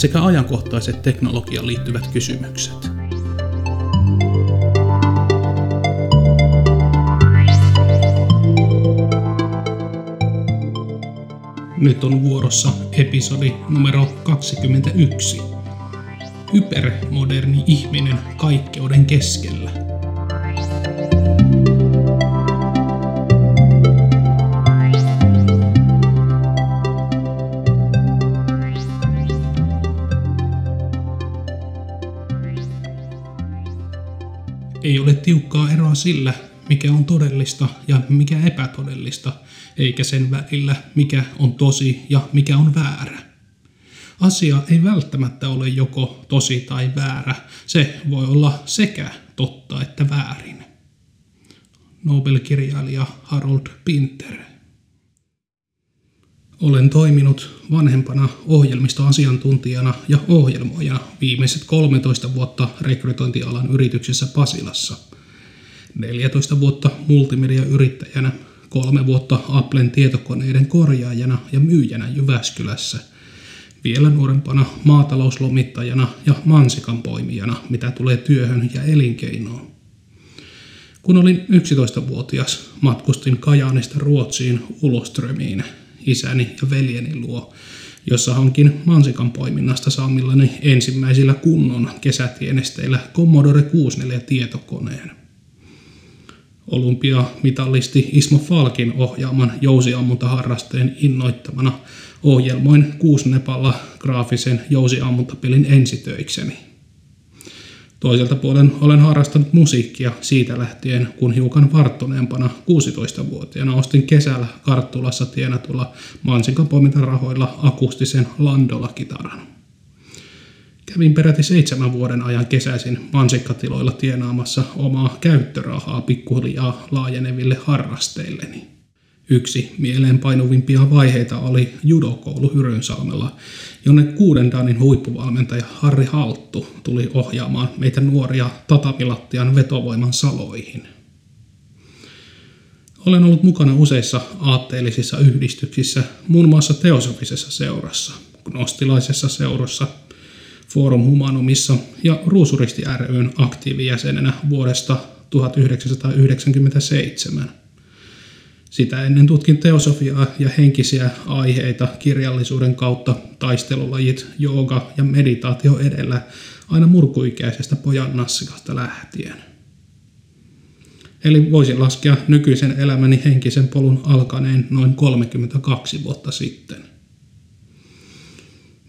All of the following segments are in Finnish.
sekä ajankohtaiset teknologiaan liittyvät kysymykset. Nyt on vuorossa episodi numero 21. Hypermoderni ihminen kaikkeuden keskellä – Ei ole tiukkaa eroa sillä, mikä on todellista ja mikä epätodellista, eikä sen välillä, mikä on tosi ja mikä on väärä. Asia ei välttämättä ole joko tosi tai väärä, se voi olla sekä totta että väärin. Nobel-kirjailija Harold Pinter. Olen toiminut vanhempana ohjelmistoasiantuntijana ja ohjelmoijana viimeiset 13 vuotta rekrytointialan yrityksessä Pasilassa, 14 vuotta multimediayrittäjänä, kolme vuotta Applen tietokoneiden korjaajana ja myyjänä Jyväskylässä, vielä nuorempana maatalouslomittajana ja mansikan poimijana, mitä tulee työhön ja elinkeinoon. Kun olin 11-vuotias, matkustin Kajaanista Ruotsiin Uloströmiin isäni ja veljeni luo, jossa hankin mansikan poiminnasta saamillani ensimmäisillä kunnon kesätienesteillä Commodore 64 tietokoneen. Olympiamitalisti Ismo Falkin ohjaaman jousiammuntaharrasteen innoittamana ohjelmoin Kuusnepalla graafisen jousiammuntapelin ensitöikseni – Toiselta puolen olen harrastanut musiikkia siitä lähtien, kun hiukan varttuneempana 16-vuotiaana ostin kesällä Karttulassa tienatulla mansikan rahoilla akustisen Landola-kitaran. Kävin peräti seitsemän vuoden ajan kesäisin mansikkatiloilla tienaamassa omaa käyttörahaa pikkuhiljaa laajeneville harrasteilleni. Yksi mieleenpainuvimpia vaiheita oli judokoulu Hyrynsalmella, jonne kuuden danin huippuvalmentaja Harri Halttu tuli ohjaamaan meitä nuoria tatamilattian vetovoiman saloihin. Olen ollut mukana useissa aatteellisissa yhdistyksissä, muun muassa teosofisessa seurassa, gnostilaisessa seurassa, Forum Humanumissa ja Ruusuristi ryn aktiivijäsenenä vuodesta 1997 – sitä ennen tutkin teosofiaa ja henkisiä aiheita kirjallisuuden kautta taistelulajit, jooga ja meditaatio edellä aina murkuikäisestä pojan nassikasta lähtien. Eli voisin laskea nykyisen elämäni henkisen polun alkaneen noin 32 vuotta sitten.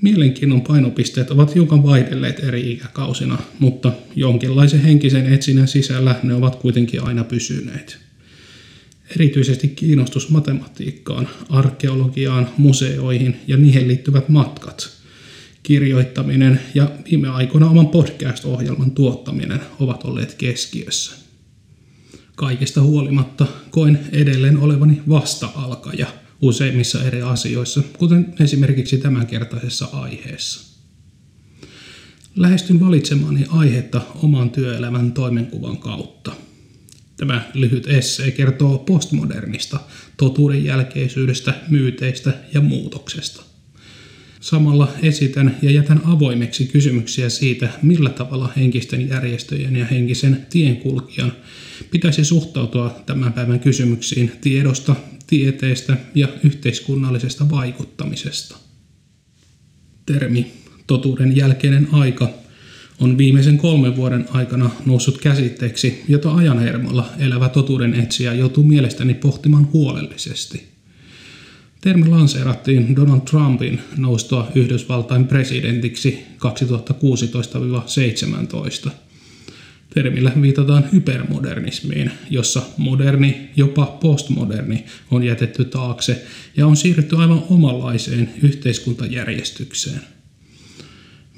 Mielenkiinnon painopisteet ovat hiukan vaihdelleet eri ikäkausina, mutta jonkinlaisen henkisen etsinnän sisällä ne ovat kuitenkin aina pysyneet – erityisesti kiinnostus matematiikkaan, arkeologiaan, museoihin ja niihin liittyvät matkat, kirjoittaminen ja viime aikoina oman podcast-ohjelman tuottaminen ovat olleet keskiössä. Kaikesta huolimatta koen edelleen olevani vasta-alkaja useimmissa eri asioissa, kuten esimerkiksi tämänkertaisessa aiheessa. Lähestyn valitsemani aihetta oman työelämän toimenkuvan kautta – Tämä lyhyt essee kertoo postmodernista, totuuden jälkeisyydestä, myyteistä ja muutoksesta. Samalla esitän ja jätän avoimeksi kysymyksiä siitä, millä tavalla henkisten järjestöjen ja henkisen tienkulkijan pitäisi suhtautua tämän päivän kysymyksiin tiedosta, tieteestä ja yhteiskunnallisesta vaikuttamisesta. Termi totuuden jälkeinen aika on viimeisen kolmen vuoden aikana noussut käsitteeksi, jota ajanhermolla elävä totuuden etsijä joutuu mielestäni pohtimaan huolellisesti. Termi lanseerattiin Donald Trumpin noustua Yhdysvaltain presidentiksi 2016-17. Termillä viitataan hypermodernismiin, jossa moderni, jopa postmoderni on jätetty taakse ja on siirrytty aivan omanlaiseen yhteiskuntajärjestykseen –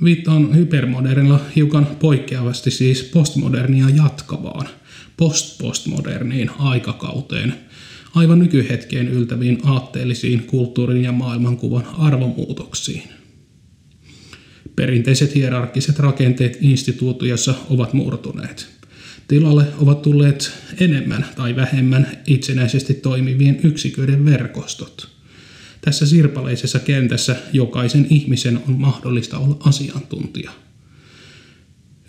Viittaan hypermodernilla hiukan poikkeavasti siis postmodernia jatkavaan, postpostmoderniin aikakauteen, aivan nykyhetkeen yltäviin aatteellisiin kulttuurin ja maailmankuvan arvomuutoksiin. Perinteiset hierarkkiset rakenteet instituutiossa ovat murtuneet. Tilalle ovat tulleet enemmän tai vähemmän itsenäisesti toimivien yksiköiden verkostot – tässä sirpaleisessa kentässä jokaisen ihmisen on mahdollista olla asiantuntija.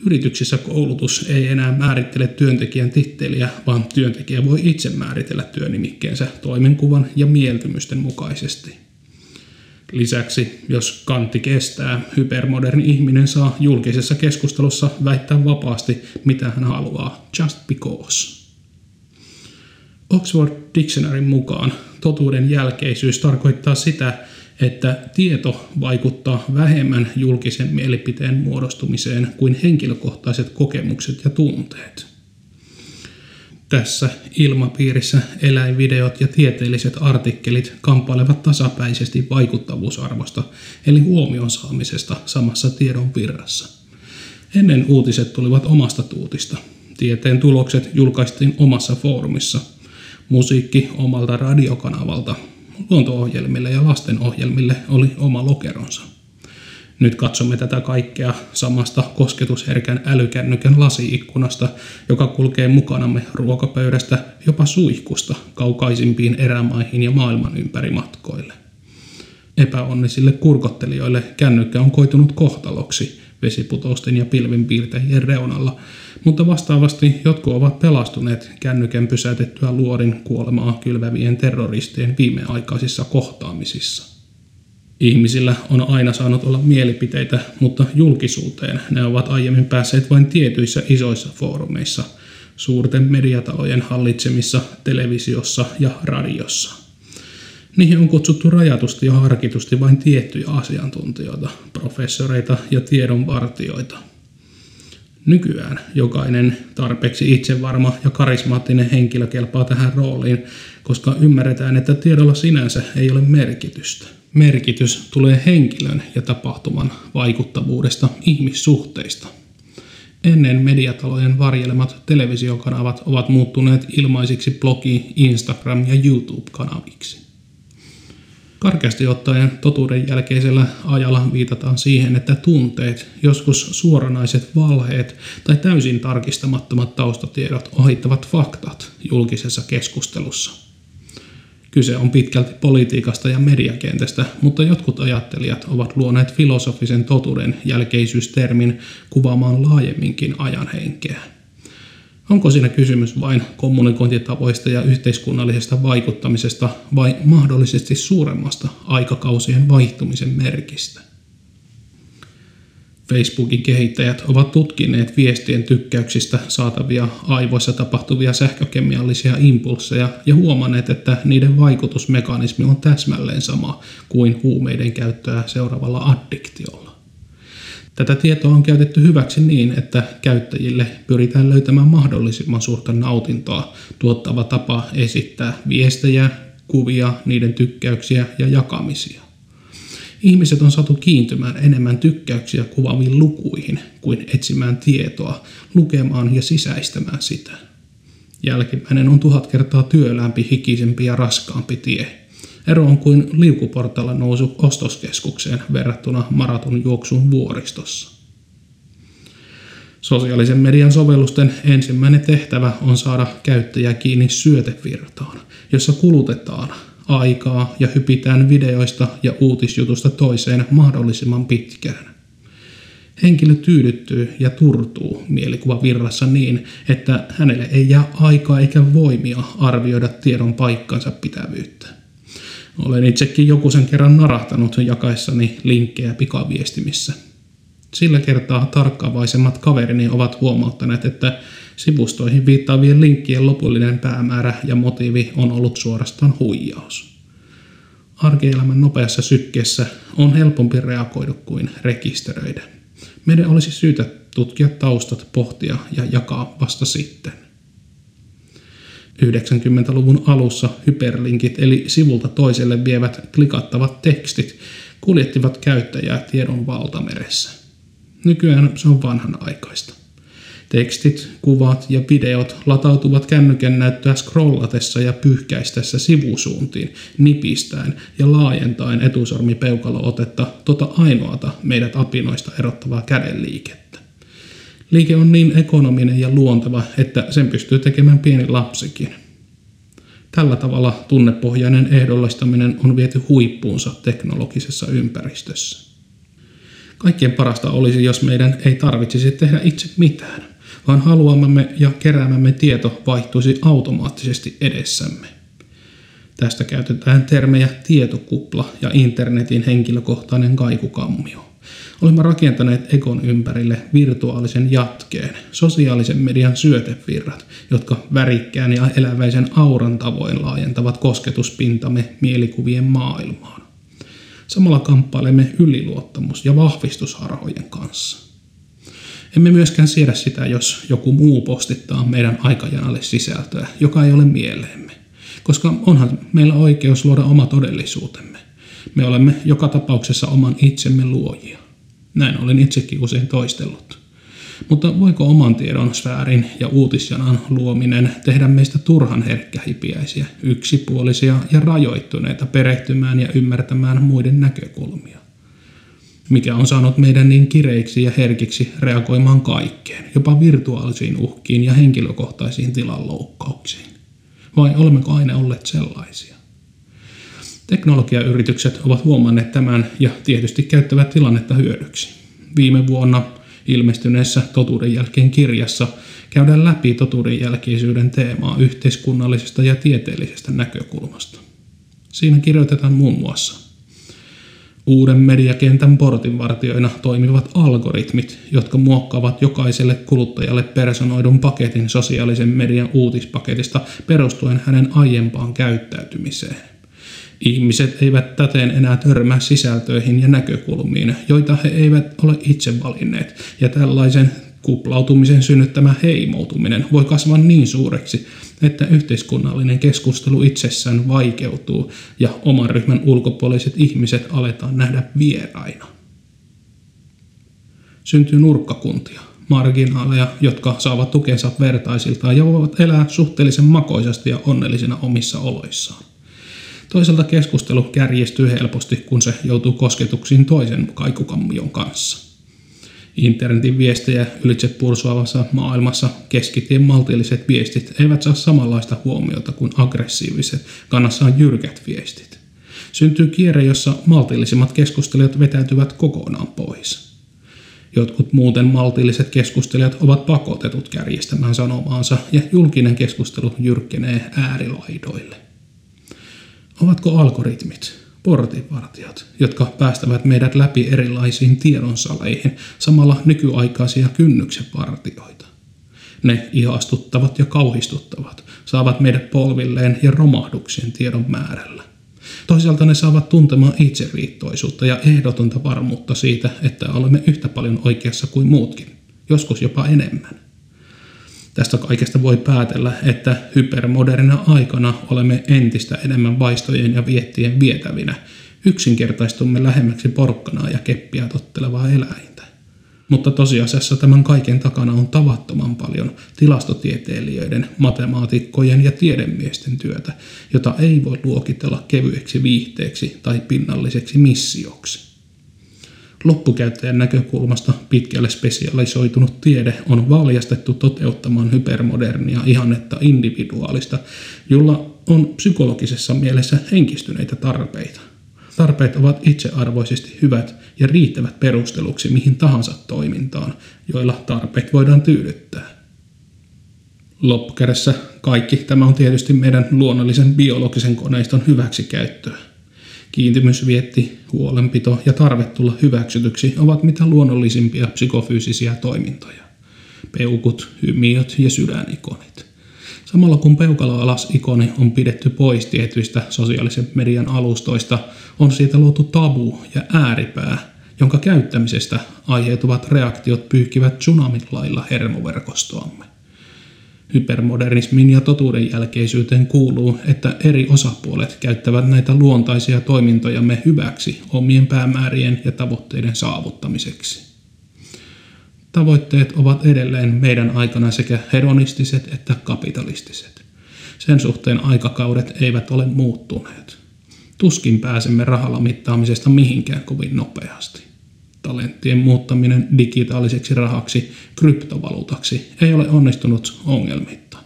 Yrityksissä koulutus ei enää määrittele työntekijän titteliä, vaan työntekijä voi itse määritellä työnimikkeensä toimenkuvan ja mieltymysten mukaisesti. Lisäksi, jos kantti kestää, hypermoderni ihminen saa julkisessa keskustelussa väittää vapaasti, mitä hän haluaa, just because. Oxford Dictionaryn mukaan totuuden jälkeisyys tarkoittaa sitä, että tieto vaikuttaa vähemmän julkisen mielipiteen muodostumiseen kuin henkilökohtaiset kokemukset ja tunteet. Tässä ilmapiirissä eläinvideot ja tieteelliset artikkelit kamppailevat tasapäisesti vaikuttavuusarvosta, eli huomion saamisesta samassa tiedon virrassa. Ennen uutiset tulivat omasta tuutista. Tieteen tulokset julkaistiin omassa foorumissa – musiikki omalta radiokanavalta. Luonto-ohjelmille ja lastenohjelmille oli oma lokeronsa. Nyt katsomme tätä kaikkea samasta kosketusherkän älykännykän lasiikkunasta, joka kulkee mukanamme ruokapöydästä jopa suihkusta kaukaisimpiin erämaihin ja maailman ympäri matkoille. Epäonnisille kurkottelijoille kännykkä on koitunut kohtaloksi vesiputousten ja pilvenpiirtäjien reunalla, mutta vastaavasti jotkut ovat pelastuneet kännykän pysäytettyä luorin kuolemaa kylvävien terroristien viimeaikaisissa kohtaamisissa. Ihmisillä on aina saanut olla mielipiteitä, mutta julkisuuteen ne ovat aiemmin päässeet vain tietyissä isoissa foorumeissa, suurten mediatalojen hallitsemissa televisiossa ja radiossa. Niihin on kutsuttu rajatusti ja harkitusti vain tiettyjä asiantuntijoita, professoreita ja tiedonvartioita – Nykyään jokainen tarpeeksi itsevarma ja karismaattinen henkilö kelpaa tähän rooliin, koska ymmärretään, että tiedolla sinänsä ei ole merkitystä. Merkitys tulee henkilön ja tapahtuman vaikuttavuudesta ihmissuhteista. Ennen mediatalojen varjelemat televisiokanavat ovat muuttuneet ilmaisiksi blogi, Instagram ja YouTube-kanaviksi. Karkeasti ottaen totuuden jälkeisellä ajalla viitataan siihen, että tunteet, joskus suoranaiset valheet tai täysin tarkistamattomat taustatiedot ohittavat faktat julkisessa keskustelussa. Kyse on pitkälti politiikasta ja mediakentästä, mutta jotkut ajattelijat ovat luoneet filosofisen totuuden jälkeisyystermin kuvaamaan laajemminkin ajan henkeä. Onko siinä kysymys vain kommunikointitavoista ja yhteiskunnallisesta vaikuttamisesta vai mahdollisesti suuremmasta aikakausien vaihtumisen merkistä? Facebookin kehittäjät ovat tutkineet viestien tykkäyksistä saatavia aivoissa tapahtuvia sähkökemiallisia impulseja ja huomanneet, että niiden vaikutusmekanismi on täsmälleen sama kuin huumeiden käyttöä seuraavalla addiktiolla. Tätä tietoa on käytetty hyväksi niin, että käyttäjille pyritään löytämään mahdollisimman suurta nautintoa tuottava tapa esittää viestejä, kuvia, niiden tykkäyksiä ja jakamisia. Ihmiset on saatu kiintymään enemmän tykkäyksiä kuvaaviin lukuihin kuin etsimään tietoa, lukemaan ja sisäistämään sitä. Jälkimmäinen on tuhat kertaa työlämpi, hikisempi ja raskaampi tie – Ero on kuin liukuportailla nousu ostoskeskukseen verrattuna maraton juoksuun vuoristossa. Sosiaalisen median sovellusten ensimmäinen tehtävä on saada käyttäjä kiinni syötevirtaan, jossa kulutetaan aikaa ja hypitään videoista ja uutisjutusta toiseen mahdollisimman pitkään. Henkilö tyydyttyy ja turtuu mielikuvavirrassa niin, että hänelle ei jää aikaa eikä voimia arvioida tiedon paikkansa pitävyyttä. Olen itsekin joku sen kerran narahtanut jakaessani linkkejä pikaviestimissä. Sillä kertaa tarkkaavaisemmat kaverini ovat huomauttaneet, että sivustoihin viittaavien linkkien lopullinen päämäärä ja motiivi on ollut suorastaan huijaus. Arkielämän nopeassa sykkeessä on helpompi reagoida kuin rekisteröidä. Meidän olisi syytä tutkia taustat, pohtia ja jakaa vasta sitten. 90-luvun alussa hyperlinkit eli sivulta toiselle vievät klikattavat tekstit kuljettivat käyttäjää tiedon valtameressä. Nykyään se on vanhanaikaista. Tekstit, kuvat ja videot latautuvat kännykän näyttöä scrollatessa ja pyyhkäistessä sivusuuntiin, nipistäen ja laajentaen etusormipeukalo-otetta tota ainoata meidät apinoista erottavaa kädenliikettä. Liike on niin ekonominen ja luonteva, että sen pystyy tekemään pieni lapsikin. Tällä tavalla tunnepohjainen ehdollistaminen on viety huippuunsa teknologisessa ympäristössä. Kaikkien parasta olisi, jos meidän ei tarvitsisi tehdä itse mitään vaan haluamamme ja keräämämme tieto vaihtuisi automaattisesti edessämme. Tästä käytetään termejä tietokupla ja internetin henkilökohtainen kaikukammio. Olemme rakentaneet Ekon ympärille virtuaalisen jatkeen, sosiaalisen median syötevirrat, jotka värikkään ja eläväisen auran tavoin laajentavat kosketuspintamme mielikuvien maailmaan. Samalla kamppailemme yliluottamus- ja vahvistusharhojen kanssa. Emme myöskään siedä sitä, jos joku muu postittaa meidän aikajanalle sisältöä, joka ei ole mieleemme. Koska onhan meillä oikeus luoda oma todellisuutemme. Me olemme joka tapauksessa oman itsemme luojia. Näin olen itsekin usein toistellut. Mutta voiko oman tiedon sfäärin ja uutisjanan luominen tehdä meistä turhan herkkähipiäisiä, yksipuolisia ja rajoittuneita perehtymään ja ymmärtämään muiden näkökulmia? mikä on saanut meidän niin kireiksi ja herkiksi reagoimaan kaikkeen, jopa virtuaalisiin uhkiin ja henkilökohtaisiin tilanloukkauksiin. Vai olemmeko aina olleet sellaisia? Teknologiayritykset ovat huomanneet tämän ja tietysti käyttävät tilannetta hyödyksi. Viime vuonna ilmestyneessä Totuuden jälkeen kirjassa käydään läpi totuuden jälkeisyyden teemaa yhteiskunnallisesta ja tieteellisestä näkökulmasta. Siinä kirjoitetaan muun muassa – Uuden mediakentän portinvartioina toimivat algoritmit, jotka muokkaavat jokaiselle kuluttajalle personoidun paketin sosiaalisen median uutispaketista perustuen hänen aiempaan käyttäytymiseen. Ihmiset eivät täten enää törmää sisältöihin ja näkökulmiin, joita he eivät ole itse valinneet, ja tällaisen kuplautumisen synnyttämä heimoutuminen voi kasvaa niin suureksi, että yhteiskunnallinen keskustelu itsessään vaikeutuu ja oman ryhmän ulkopuoliset ihmiset aletaan nähdä vieraina. Syntyy nurkkakuntia, marginaaleja, jotka saavat tukensa vertaisiltaan ja voivat elää suhteellisen makoisesti ja onnellisina omissa oloissaan. Toisaalta keskustelu kärjistyy helposti, kun se joutuu kosketuksiin toisen kaikukammion kanssa. Internetin viestejä ylitse pursuavassa maailmassa keskitien maltilliset viestit eivät saa samanlaista huomiota kuin aggressiiviset, kannassaan jyrkät viestit. Syntyy kierre, jossa maltillisimmat keskustelijat vetäytyvät kokonaan pois. Jotkut muuten maltilliset keskustelijat ovat pakotetut kärjistämään sanomaansa ja julkinen keskustelu jyrkkenee äärilaidoille. Ovatko algoritmit, portinvartijat, jotka päästävät meidät läpi erilaisiin tiedonsaleihin, samalla nykyaikaisia kynnyksen vartioita. Ne ihastuttavat ja kauhistuttavat, saavat meidät polvilleen ja romahduksien tiedon määrällä. Toisaalta ne saavat tuntemaan itseriittoisuutta ja ehdotonta varmuutta siitä, että olemme yhtä paljon oikeassa kuin muutkin, joskus jopa enemmän. Tästä kaikesta voi päätellä, että hypermodernina aikana olemme entistä enemmän vaistojen ja viettien vietävinä. Yksinkertaistumme lähemmäksi porkkanaa ja keppiä tottelevaa eläintä. Mutta tosiasiassa tämän kaiken takana on tavattoman paljon tilastotieteilijöiden, matemaatikkojen ja tiedemiesten työtä, jota ei voi luokitella kevyeksi viihteeksi tai pinnalliseksi missioksi. Loppukäyttäjän näkökulmasta pitkälle spesialisoitunut tiede on valjastettu toteuttamaan hypermodernia ihannetta individuaalista, jolla on psykologisessa mielessä henkistyneitä tarpeita. Tarpeet ovat itsearvoisesti hyvät ja riittävät perusteluksi mihin tahansa toimintaan, joilla tarpeet voidaan tyydyttää. Loppukädessä kaikki tämä on tietysti meidän luonnollisen biologisen koneiston hyväksikäyttöä. Kiintymysvietti, huolenpito ja tarve tulla hyväksytyksi ovat mitä luonnollisimpia psykofyysisiä toimintoja. Peukut, hymiöt ja sydänikonit. Samalla kun peukalo alas ikoni on pidetty pois tietyistä sosiaalisen median alustoista, on siitä luotu tabu ja ääripää, jonka käyttämisestä aiheutuvat reaktiot pyyhkivät tsunamin lailla hermoverkostoamme. Hypermodernismin ja totuuden jälkeisyyteen kuuluu, että eri osapuolet käyttävät näitä luontaisia toimintojamme hyväksi omien päämäärien ja tavoitteiden saavuttamiseksi. Tavoitteet ovat edelleen meidän aikana sekä hedonistiset että kapitalistiset. Sen suhteen aikakaudet eivät ole muuttuneet. Tuskin pääsemme rahalla mittaamisesta mihinkään kovin nopeasti. Talenttien muuttaminen digitaaliseksi rahaksi, kryptovaluutaksi ei ole onnistunut ongelmitta,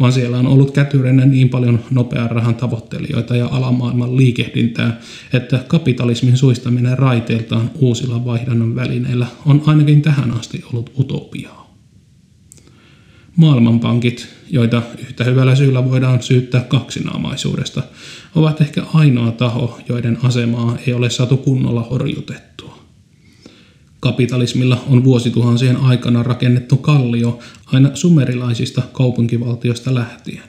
vaan siellä on ollut kätyrennä niin paljon nopean rahan tavoittelijoita ja alamaailman liikehdintää, että kapitalismin suistaminen raiteiltaan uusilla vaihdannon välineillä on ainakin tähän asti ollut utopiaa. Maailmanpankit, joita yhtä hyvällä syyllä voidaan syyttää kaksinaamaisuudesta, ovat ehkä ainoa taho, joiden asemaa ei ole saatu kunnolla horjutettua. Kapitalismilla on vuosituhansien aikana rakennettu kallio aina sumerilaisista kaupunkivaltioista lähtien.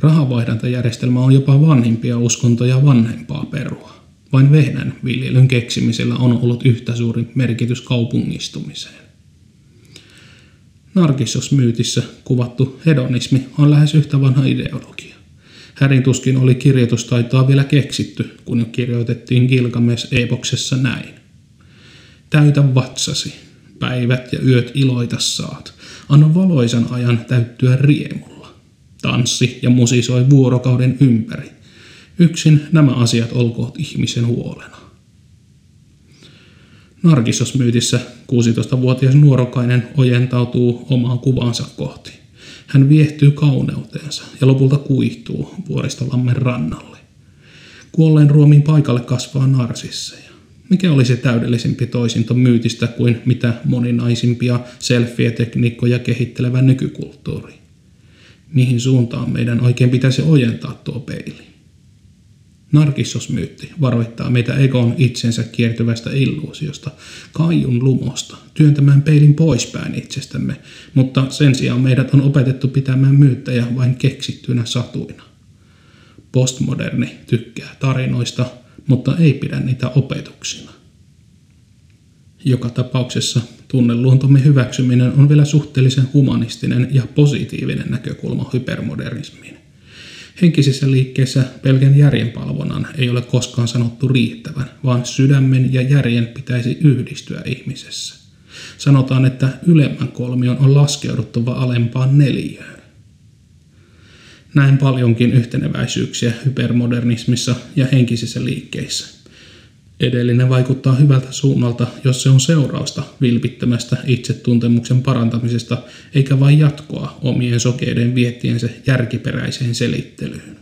Rahavaihdontajärjestelmä on jopa vanhimpia uskontoja vanhempaa perua. Vain vehnän viljelyn keksimisellä on ollut yhtä suuri merkitys kaupungistumiseen. Narkissos-myytissä kuvattu hedonismi on lähes yhtä vanha ideologia. Härin tuskin oli kirjoitustaitoa vielä keksitty, kun jo kirjoitettiin Gilgamesh-epoksessa näin. Täytä vatsasi, päivät ja yöt iloita saat. Anna valoisan ajan täyttyä riemulla. Tanssi ja musisoi vuorokauden ympäri. Yksin nämä asiat olkoot ihmisen huolena. Narkissos-myytissä 16-vuotias nuorokainen ojentautuu omaan kuvansa kohti. Hän viehtyy kauneuteensa ja lopulta kuihtuu vuoristolammen rannalle. Kuolleen ruomin paikalle kasvaa narsisseja. Mikä olisi täydellisempi toisinto myytistä kuin mitä moninaisimpia selfie-tekniikkoja kehittelevä nykykulttuuri? Mihin suuntaan meidän oikein pitäisi ojentaa tuo peili? Narkissosmyytti varoittaa meitä egon itsensä kiertyvästä illuusiosta, kaijun lumosta, työntämään peilin poispäin itsestämme, mutta sen sijaan meidät on opetettu pitämään myyttejä vain keksittynä satuina. Postmoderni tykkää tarinoista, mutta ei pidä niitä opetuksina. Joka tapauksessa tunneluontomme hyväksyminen on vielä suhteellisen humanistinen ja positiivinen näkökulma hypermodernismiin. Henkisessä liikkeessä pelkän järjenpalvonnan ei ole koskaan sanottu riittävän, vaan sydämen ja järjen pitäisi yhdistyä ihmisessä. Sanotaan, että ylemmän kolmion on laskeuduttava alempaan neliöön. Näin paljonkin yhteneväisyyksiä hypermodernismissa ja henkisissä liikkeissä. Edellinen vaikuttaa hyvältä suunnalta, jos se on seurausta vilpittömästä itsetuntemuksen parantamisesta, eikä vain jatkoa omien sokeiden viettiensä järkiperäiseen selittelyyn.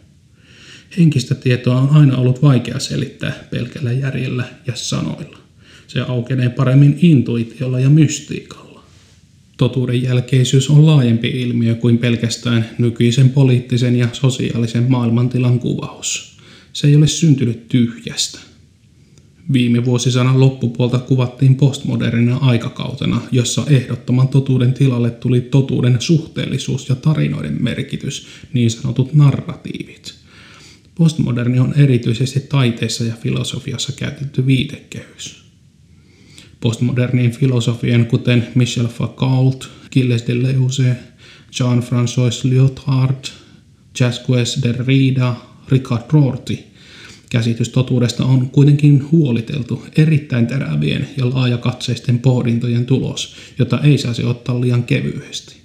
Henkistä tietoa on aina ollut vaikea selittää pelkällä järjellä ja sanoilla. Se aukenee paremmin intuitiolla ja mystiikalla. Totuuden jälkeisyys on laajempi ilmiö kuin pelkästään nykyisen poliittisen ja sosiaalisen maailmantilan kuvaus. Se ei ole syntynyt tyhjästä. Viime vuosisadan loppupuolta kuvattiin postmodernina aikakautena, jossa ehdottoman totuuden tilalle tuli totuuden suhteellisuus ja tarinoiden merkitys, niin sanotut narratiivit. Postmoderni on erityisesti taiteessa ja filosofiassa käytetty viitekehys. Postmodernien filosofien, kuten Michel Foucault, Gilles Deleuze, Jean-François Lyotard, Jacques Derrida, Richard Rorty – Käsitys totuudesta on kuitenkin huoliteltu erittäin terävien ja laajakatseisten pohdintojen tulos, jota ei saisi ottaa liian kevyesti.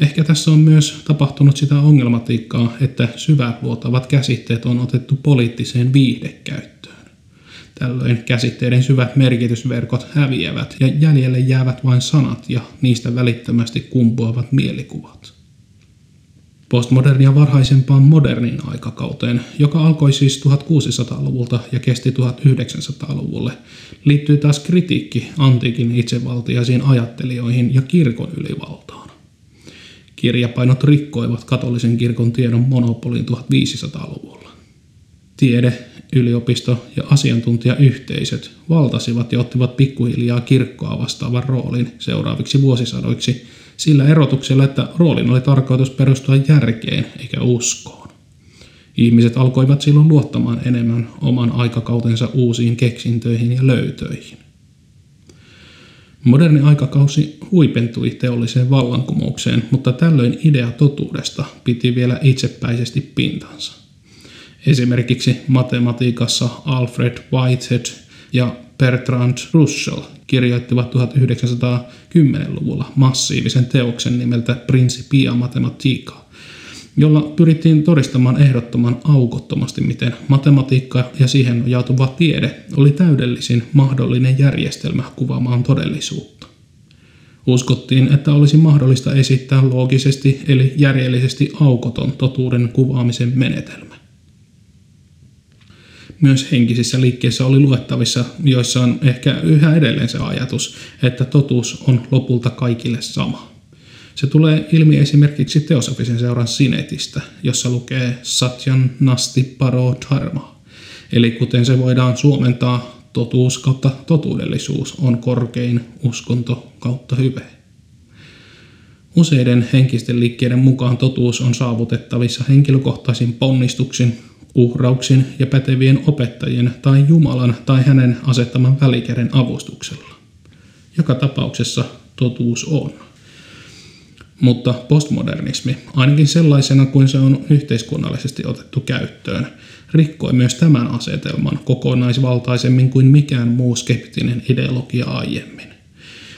Ehkä tässä on myös tapahtunut sitä ongelmatiikkaa, että syvät luotavat käsitteet on otettu poliittiseen viihdekäyttöön. Tällöin käsitteiden syvät merkitysverkot häviävät ja jäljelle jäävät vain sanat ja niistä välittömästi kumpuavat mielikuvat postmodernia varhaisempaan moderniin aikakauteen, joka alkoi siis 1600-luvulta ja kesti 1900-luvulle, liittyy taas kritiikki antiikin itsevaltiaisiin ajattelijoihin ja kirkon ylivaltaan. Kirjapainot rikkoivat katolisen kirkon tiedon monopolin 1500-luvulla. Tiede, yliopisto ja asiantuntijayhteisöt valtasivat ja ottivat pikkuhiljaa kirkkoa vastaavan roolin seuraaviksi vuosisadoiksi – sillä erotuksella, että roolin oli tarkoitus perustua järkeen eikä uskoon. Ihmiset alkoivat silloin luottamaan enemmän oman aikakautensa uusiin keksintöihin ja löytöihin. Moderni aikakausi huipentui teolliseen vallankumoukseen, mutta tällöin idea totuudesta piti vielä itsepäisesti pintansa. Esimerkiksi matematiikassa Alfred Whitehead ja Bertrand Russell kirjoittivat 1910-luvulla massiivisen teoksen nimeltä Principia Mathematica, jolla pyrittiin todistamaan ehdottoman aukottomasti, miten matematiikka ja siihen nojautuva tiede oli täydellisin mahdollinen järjestelmä kuvaamaan todellisuutta. Uskottiin, että olisi mahdollista esittää loogisesti eli järjellisesti aukoton totuuden kuvaamisen menetelmä. Myös henkisissä liikkeissä oli luettavissa, joissa on ehkä yhä edelleen se ajatus, että totuus on lopulta kaikille sama. Se tulee ilmi esimerkiksi teosofisen seuran Sinetistä, jossa lukee Satyan Nasti Paro Dharma. Eli kuten se voidaan suomentaa, totuus kautta totuudellisuus on korkein uskonto kautta hyve. Useiden henkisten liikkeiden mukaan totuus on saavutettavissa henkilökohtaisin ponnistuksin, uhrauksin ja pätevien opettajien tai Jumalan tai hänen asettaman välikäden avustuksella. Joka tapauksessa totuus on. Mutta postmodernismi, ainakin sellaisena kuin se on yhteiskunnallisesti otettu käyttöön, rikkoi myös tämän asetelman kokonaisvaltaisemmin kuin mikään muu skeptinen ideologia aiemmin.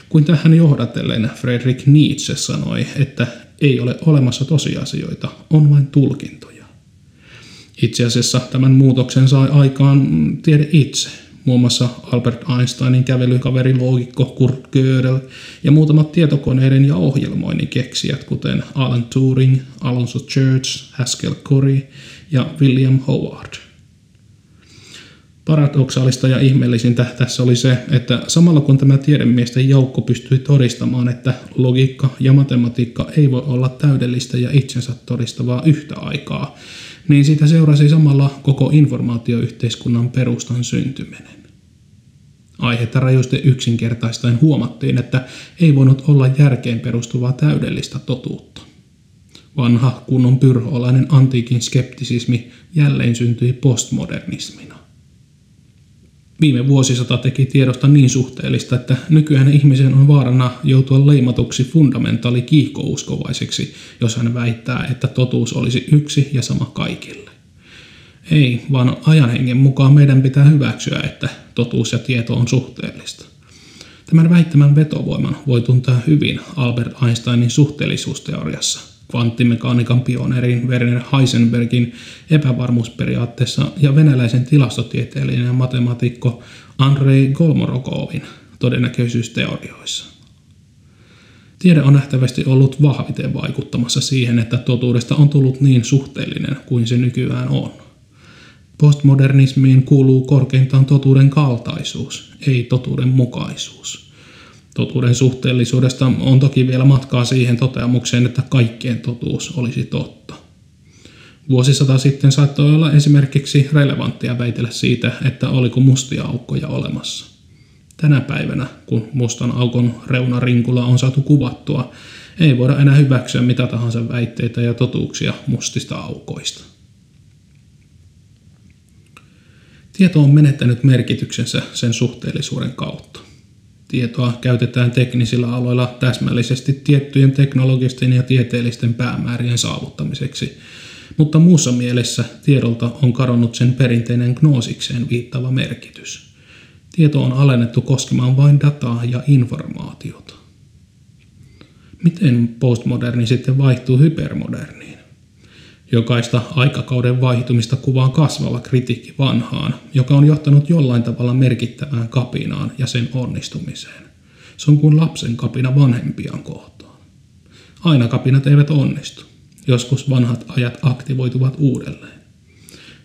Kuin tähän johdatellen Friedrich Nietzsche sanoi, että ei ole olemassa tosiasioita, on vain tulkintoja. Itse asiassa tämän muutoksen sai aikaan tiede itse, muun muassa Albert Einsteinin kävelykaveri loogikko Kurt Gödel ja muutamat tietokoneiden ja ohjelmoinnin keksijät, kuten Alan Turing, Alonso Church, Haskell Curry ja William Howard. Paradoksaalista ja ihmeellisintä tässä oli se, että samalla kun tämä tiedemiesten joukko pystyi todistamaan, että logiikka ja matematiikka ei voi olla täydellistä ja itsensä todistavaa yhtä aikaa, niin siitä seurasi samalla koko informaatioyhteiskunnan perustan syntyminen. Aihetta rajusti yksinkertaistaen huomattiin, että ei voinut olla järkeen perustuvaa täydellistä totuutta. Vanha kunnon pyrhoolainen antiikin skeptisismi jälleen syntyi postmodernismina. Viime vuosisata teki tiedosta niin suhteellista, että nykyään ihmisen on vaarana joutua leimatuksi fundamentaali kiihkouskovaiseksi, jos hän väittää, että totuus olisi yksi ja sama kaikille. Ei, vaan ajan hengen mukaan meidän pitää hyväksyä, että totuus ja tieto on suhteellista. Tämän väittämän vetovoiman voi tuntea hyvin Albert Einsteinin suhteellisuusteoriassa – kvanttimekaniikan pioneerin Werner Heisenbergin epävarmuusperiaatteessa ja venäläisen tilastotieteellinen ja matemaatikko Andrei Golmorokovin todennäköisyysteorioissa. Tiede on nähtävästi ollut vahviten vaikuttamassa siihen, että totuudesta on tullut niin suhteellinen kuin se nykyään on. Postmodernismiin kuuluu korkeintaan totuuden kaltaisuus, ei totuuden mukaisuus. Totuuden suhteellisuudesta on toki vielä matkaa siihen toteamukseen, että kaikkien totuus olisi totta. Vuosisata sitten saattoi olla esimerkiksi relevanttia väitellä siitä, että oliko mustia aukkoja olemassa. Tänä päivänä, kun mustan aukon reunarinkula on saatu kuvattua, ei voida enää hyväksyä mitä tahansa väitteitä ja totuuksia mustista aukoista. Tieto on menettänyt merkityksensä sen suhteellisuuden kautta. Tietoa käytetään teknisillä aloilla täsmällisesti tiettyjen teknologisten ja tieteellisten päämäärien saavuttamiseksi, mutta muussa mielessä tiedolta on kadonnut sen perinteinen gnoosikseen viittava merkitys. Tieto on alennettu koskemaan vain dataa ja informaatiota. Miten postmoderni sitten vaihtuu hypermoderniin? Jokaista aikakauden vaihtumista kuvaa kasvava kritiikki vanhaan, joka on johtanut jollain tavalla merkittävään kapinaan ja sen onnistumiseen. Se on kuin lapsen kapina vanhempiaan kohtaan. Aina kapinat eivät onnistu. Joskus vanhat ajat aktivoituvat uudelleen.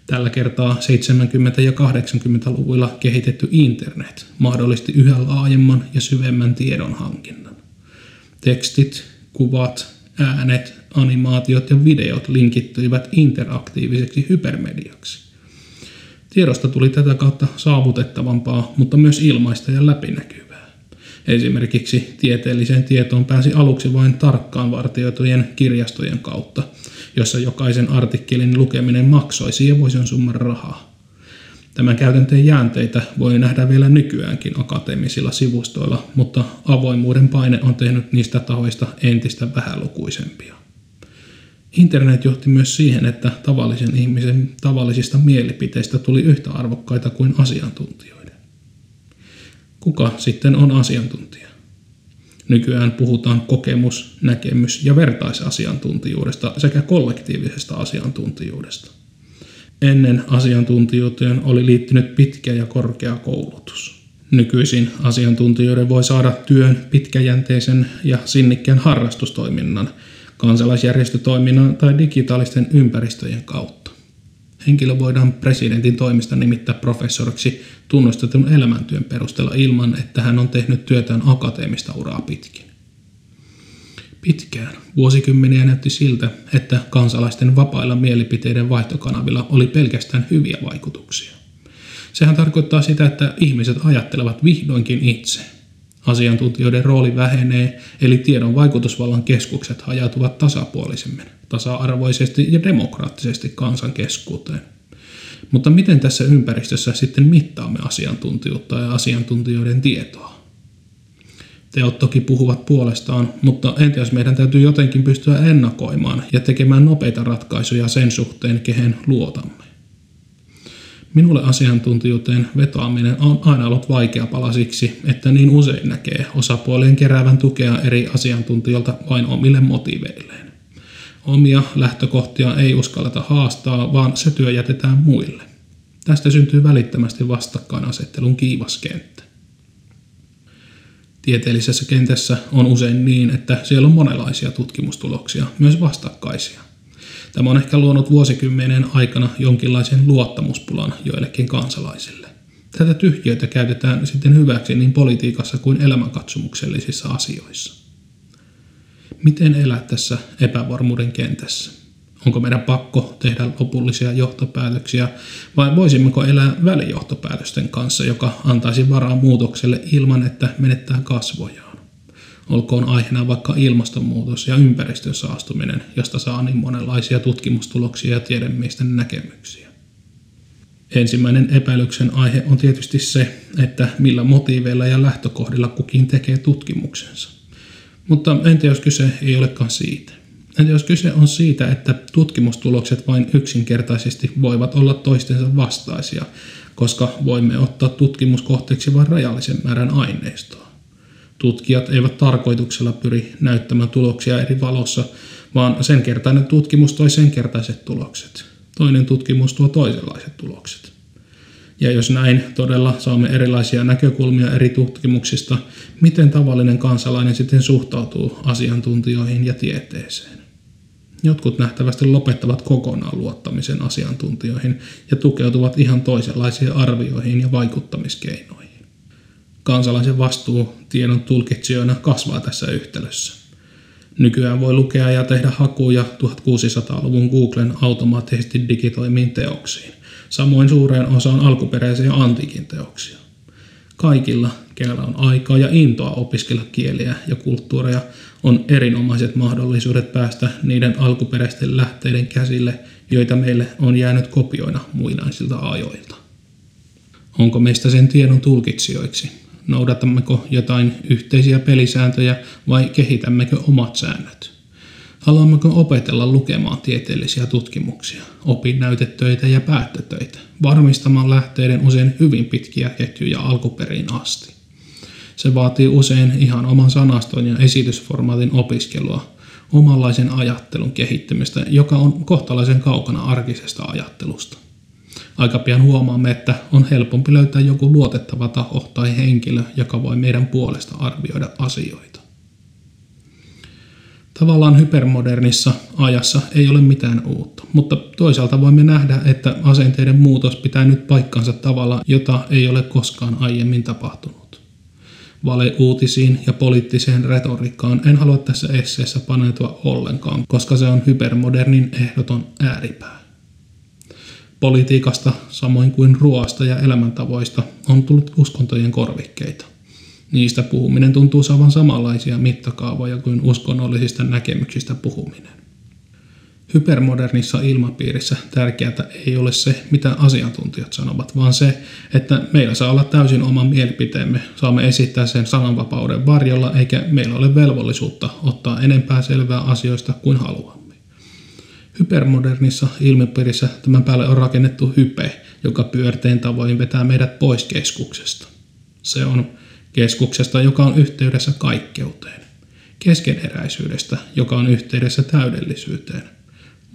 Tällä kertaa 70- ja 80-luvuilla kehitetty internet mahdollisti yhä laajemman ja syvemmän tiedonhankinnan. Tekstit, kuvat, äänet, animaatiot ja videot linkittyivät interaktiiviseksi hypermediaksi. Tiedosta tuli tätä kautta saavutettavampaa, mutta myös ilmaista ja läpinäkyvää. Esimerkiksi tieteelliseen tietoon pääsi aluksi vain tarkkaan vartioitujen kirjastojen kautta, jossa jokaisen artikkelin lukeminen maksoi sievoisen summan rahaa. Tämän käytänteen jäänteitä voi nähdä vielä nykyäänkin akateemisilla sivustoilla, mutta avoimuuden paine on tehnyt niistä tahoista entistä vähälukuisempia. Internet johti myös siihen, että tavallisen ihmisen tavallisista mielipiteistä tuli yhtä arvokkaita kuin asiantuntijoiden. Kuka sitten on asiantuntija? Nykyään puhutaan kokemus-, näkemys- ja vertaisasiantuntijuudesta sekä kollektiivisesta asiantuntijuudesta. Ennen asiantuntijuuteen oli liittynyt pitkä ja korkea koulutus. Nykyisin asiantuntijoiden voi saada työn pitkäjänteisen ja sinnikkään harrastustoiminnan, kansalaisjärjestötoiminnan tai digitaalisten ympäristöjen kautta. Henkilö voidaan presidentin toimista nimittää professoriksi tunnustetun elämäntyön perusteella ilman, että hän on tehnyt työtään akateemista uraa pitkin. Pitkään, vuosikymmeniä näytti siltä, että kansalaisten vapailla mielipiteiden vaihtokanavilla oli pelkästään hyviä vaikutuksia. Sehän tarkoittaa sitä, että ihmiset ajattelevat vihdoinkin itse. Asiantuntijoiden rooli vähenee, eli tiedon vaikutusvallan keskukset hajautuvat tasapuolisemmin, tasa-arvoisesti ja demokraattisesti kansan keskuuteen. Mutta miten tässä ympäristössä sitten mittaamme asiantuntijuutta ja asiantuntijoiden tietoa? Teot toki puhuvat puolestaan, mutta entä jos meidän täytyy jotenkin pystyä ennakoimaan ja tekemään nopeita ratkaisuja sen suhteen, kehen luotamme? Minulle asiantuntijuuteen vetoaminen on aina ollut vaikea pala siksi, että niin usein näkee osapuolien keräävän tukea eri asiantuntijoilta vain omille motiveilleen. Omia lähtökohtia ei uskalleta haastaa, vaan se työ jätetään muille. Tästä syntyy välittömästi vastakkainasettelun kiivas kenttä. Tieteellisessä kentässä on usein niin, että siellä on monenlaisia tutkimustuloksia, myös vastakkaisia. Tämä on ehkä luonut vuosikymmenen aikana jonkinlaisen luottamuspulan joillekin kansalaisille. Tätä tyhjiötä käytetään sitten hyväksi niin politiikassa kuin elämänkatsomuksellisissa asioissa. Miten elää tässä epävarmuuden kentässä? Onko meidän pakko tehdä lopullisia johtopäätöksiä vai voisimmeko elää välijohtopäätösten kanssa, joka antaisi varaa muutokselle ilman, että menettää kasvojaan? Olkoon aiheena vaikka ilmastonmuutos ja ympäristön saastuminen, josta saa niin monenlaisia tutkimustuloksia ja tiedemiesten näkemyksiä. Ensimmäinen epäilyksen aihe on tietysti se, että millä motiiveilla ja lähtökohdilla kukin tekee tutkimuksensa. Mutta entä jos kyse ei olekaan siitä? Entä jos kyse on siitä, että tutkimustulokset vain yksinkertaisesti voivat olla toistensa vastaisia, koska voimme ottaa tutkimuskohteeksi vain rajallisen määrän aineistoa? Tutkijat eivät tarkoituksella pyri näyttämään tuloksia eri valossa, vaan sen kertainen tutkimus toi sen kertaiset tulokset. Toinen tutkimus tuo toisenlaiset tulokset. Ja jos näin todella saamme erilaisia näkökulmia eri tutkimuksista, miten tavallinen kansalainen sitten suhtautuu asiantuntijoihin ja tieteeseen? Jotkut nähtävästi lopettavat kokonaan luottamisen asiantuntijoihin ja tukeutuvat ihan toisenlaisiin arvioihin ja vaikuttamiskeinoihin. Kansalaisen vastuu tiedon tulkitsijoina kasvaa tässä yhtälössä. Nykyään voi lukea ja tehdä hakuja 1600-luvun Googlen automaattisesti digitoimiin teoksiin, samoin suureen osaan alkuperäisiä antiikin teoksia. Kaikilla, kenellä on aikaa ja intoa opiskella kieliä ja kulttuureja, on erinomaiset mahdollisuudet päästä niiden alkuperäisten lähteiden käsille, joita meille on jäänyt kopioina muinaisilta ajoilta. Onko meistä sen tiedon tulkitsijoiksi? Noudatammeko jotain yhteisiä pelisääntöjä vai kehitämmekö omat säännöt? Haluammeko opetella lukemaan tieteellisiä tutkimuksia, opinnäytetöitä ja päättötöitä, varmistamaan lähteiden usein hyvin pitkiä ketjuja alkuperin asti? Se vaatii usein ihan oman sanaston ja esitysformaatin opiskelua, omanlaisen ajattelun kehittymistä, joka on kohtalaisen kaukana arkisesta ajattelusta. Aika pian huomaamme, että on helpompi löytää joku luotettava taho tai henkilö, joka voi meidän puolesta arvioida asioita. Tavallaan hypermodernissa ajassa ei ole mitään uutta, mutta toisaalta voimme nähdä, että asenteiden muutos pitää nyt paikkansa tavalla, jota ei ole koskaan aiemmin tapahtunut. Valeuutisiin ja poliittiseen retoriikkaan en halua tässä esseessä paneutua ollenkaan, koska se on hypermodernin ehdoton ääripää. Politiikasta, samoin kuin ruoasta ja elämäntavoista, on tullut uskontojen korvikkeita. Niistä puhuminen tuntuu saavan samanlaisia mittakaavoja kuin uskonnollisista näkemyksistä puhuminen. Hypermodernissa ilmapiirissä tärkeää ei ole se, mitä asiantuntijat sanovat, vaan se, että meillä saa olla täysin oma mielipiteemme, saamme esittää sen sananvapauden varjolla, eikä meillä ole velvollisuutta ottaa enempää selvää asioista kuin haluamme. Hypermodernissa ilmapiirissä tämän päälle on rakennettu hype, joka pyörteen tavoin vetää meidät pois keskuksesta. Se on keskuksesta, joka on yhteydessä kaikkeuteen, keskeneräisyydestä, joka on yhteydessä täydellisyyteen,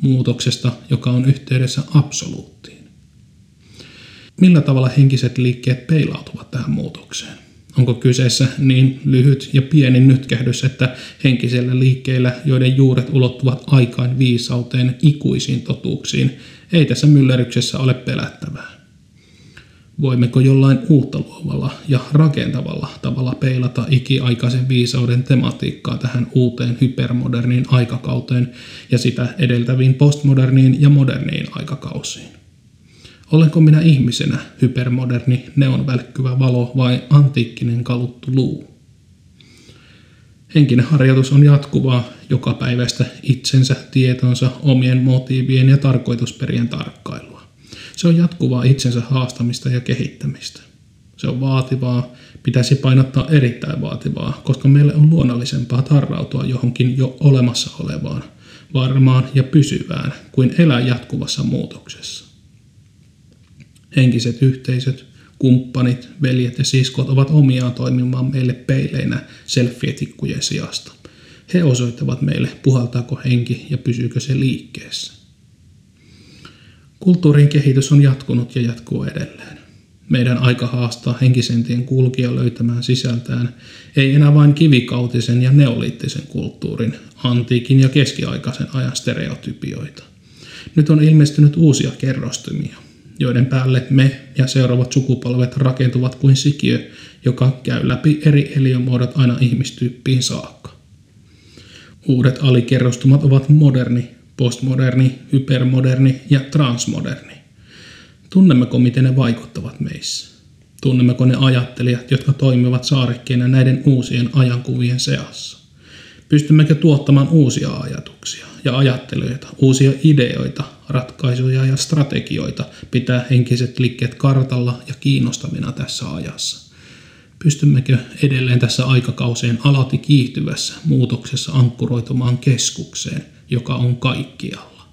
muutoksesta, joka on yhteydessä absoluuttiin. Millä tavalla henkiset liikkeet peilautuvat tähän muutokseen? Onko kyseessä niin lyhyt ja pieni nytkähdys, että henkisellä liikkeillä, joiden juuret ulottuvat aikaan viisauteen ikuisiin totuuksiin, ei tässä myllerryksessä ole pelättävää? Voimmeko jollain uutta luovalla ja rakentavalla tavalla peilata ikiaikaisen viisauden tematiikkaa tähän uuteen hypermoderniin aikakauteen ja sitä edeltäviin postmoderniin ja moderniin aikakausiin? Olenko minä ihmisenä hypermoderni, neon välkkyvä valo vai antiikkinen kaluttu luu? Henkinen harjoitus on jatkuvaa joka päivästä itsensä, tietonsa, omien motiivien ja tarkoitusperien tarkkailua. Se on jatkuvaa itsensä haastamista ja kehittämistä. Se on vaativaa, pitäisi painottaa erittäin vaativaa, koska meille on luonnollisempaa tarrautua johonkin jo olemassa olevaan, varmaan ja pysyvään, kuin elää jatkuvassa muutoksessa. Henkiset yhteisöt, kumppanit, veljet ja siskot ovat omiaan toimimaan meille peileinä selfietikkujen sijasta. He osoittavat meille, puhaltaako henki ja pysyykö se liikkeessä. Kulttuurin kehitys on jatkunut ja jatkuu edelleen. Meidän aika haastaa henkisentien kulkija löytämään sisältään ei enää vain kivikautisen ja neoliittisen kulttuurin, antiikin ja keskiaikaisen ajan stereotypioita. Nyt on ilmestynyt uusia kerrostumia, joiden päälle me ja seuraavat sukupolvet rakentuvat kuin sikiö, joka käy läpi eri eliömuodot aina ihmistyyppiin saakka. Uudet alikerrostumat ovat moderni, postmoderni, hypermoderni ja transmoderni. Tunnemmeko, miten ne vaikuttavat meissä? Tunnemmeko ne ajattelijat, jotka toimivat saarekkeina näiden uusien ajankuvien seassa? Pystymmekö tuottamaan uusia ajatuksia ja ajattelijoita, uusia ideoita, ratkaisuja ja strategioita pitää henkiset liikkeet kartalla ja kiinnostavina tässä ajassa? Pystymmekö edelleen tässä aikakauseen alati kiihtyvässä muutoksessa ankkuroitumaan keskukseen, joka on kaikkialla?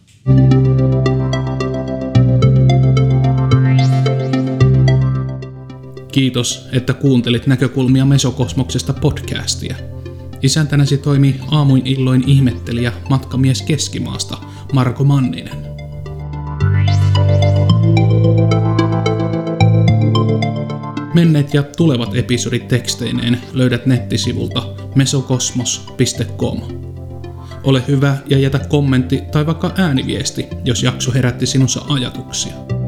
Kiitos, että kuuntelit näkökulmia Mesokosmoksesta podcastia. Isäntänäsi toimii aamuin illoin ihmettelijä matkamies Keskimaasta Marko Manninen. Menneet ja tulevat episodit teksteineen löydät nettisivulta mesokosmos.com. Ole hyvä ja jätä kommentti tai vaikka ääniviesti, jos jakso herätti sinussa ajatuksia.